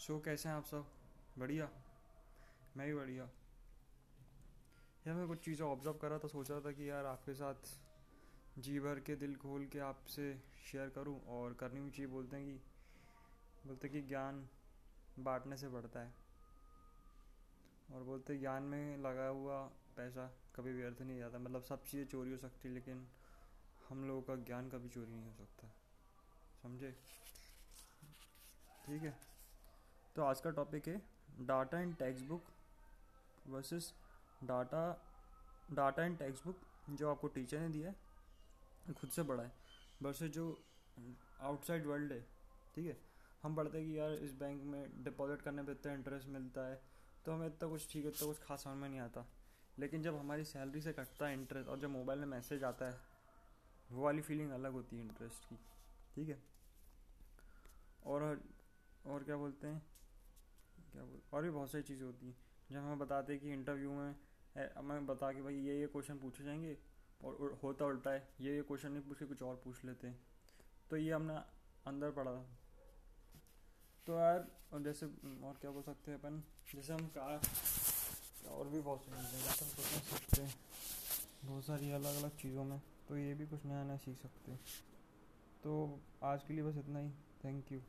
सो कैसे हैं आप सब? बढ़िया। मैं भी बढ़िया। यार, मैं कुछ चीज़ें ऑब्ज़र्व कर रहा था, सोच रहा था कि यार आपके साथ जी भर के दिल खोल के आपसे शेयर करूँ और करनी भी चाहिए। बोलते हैं कि, बोलते कि ज्ञान बांटने से बढ़ता है। और बोलते ज्ञान में लगा हुआ पैसा कभी व्यर्थ नहीं जाता। मतलब सब चीज़ें चोरी हो सकती लेकिन हम लोगों का ज्ञान कभी चोरी नहीं हो सकता। समझे? ठीक है। तो आज का टॉपिक है data and text book versus data data and text book जो आपको टीचर ने दिया है, खुद से बड़ा है वर्सेस जो आउटसाइड वर्ल्ड है, ठीक है? हम पढ़ते हैं कि यार इस बैंक में डिपॉजिट करने पे इतना इंटरेस्ट मिलता है तो हमें इतना कुछ ठीक है, इतना कुछ खास समझ में नहीं आता। लेकिन जब हमारी सैलरी से कटता है इंटरेस्ट और जब मोबाइल में मैसेज आता है, वो वाली फीलिंग अलग होती है इंटरेस्ट की, ठीक है? और और क्या बोलते हैं? क्या बोल, और भी बहुत सारी चीज़ें होती हैं जब हमें बताते हैं कि इंटरव्यू में हमें बता के भाई ये ये क्वेश्चन पूछे जाएँगे, और होता उल्टा है ये ये क्वेश्चन नहीं पूछ के कुछ और पूछ लेते हैं। तो ये हमने अंदर पढ़ा था। तो यार जैसे और क्या बोल सकते हैं अपन? जैसे हम कार और भी बहुत सारी चीज़ें जैसे हम सोच सकते हैं, बहुत सारी अलग अलग चीज़ों में तो ये भी कुछ नया नया सीख सकते हैं। तो आज के लिए बस इतना ही थैंक यू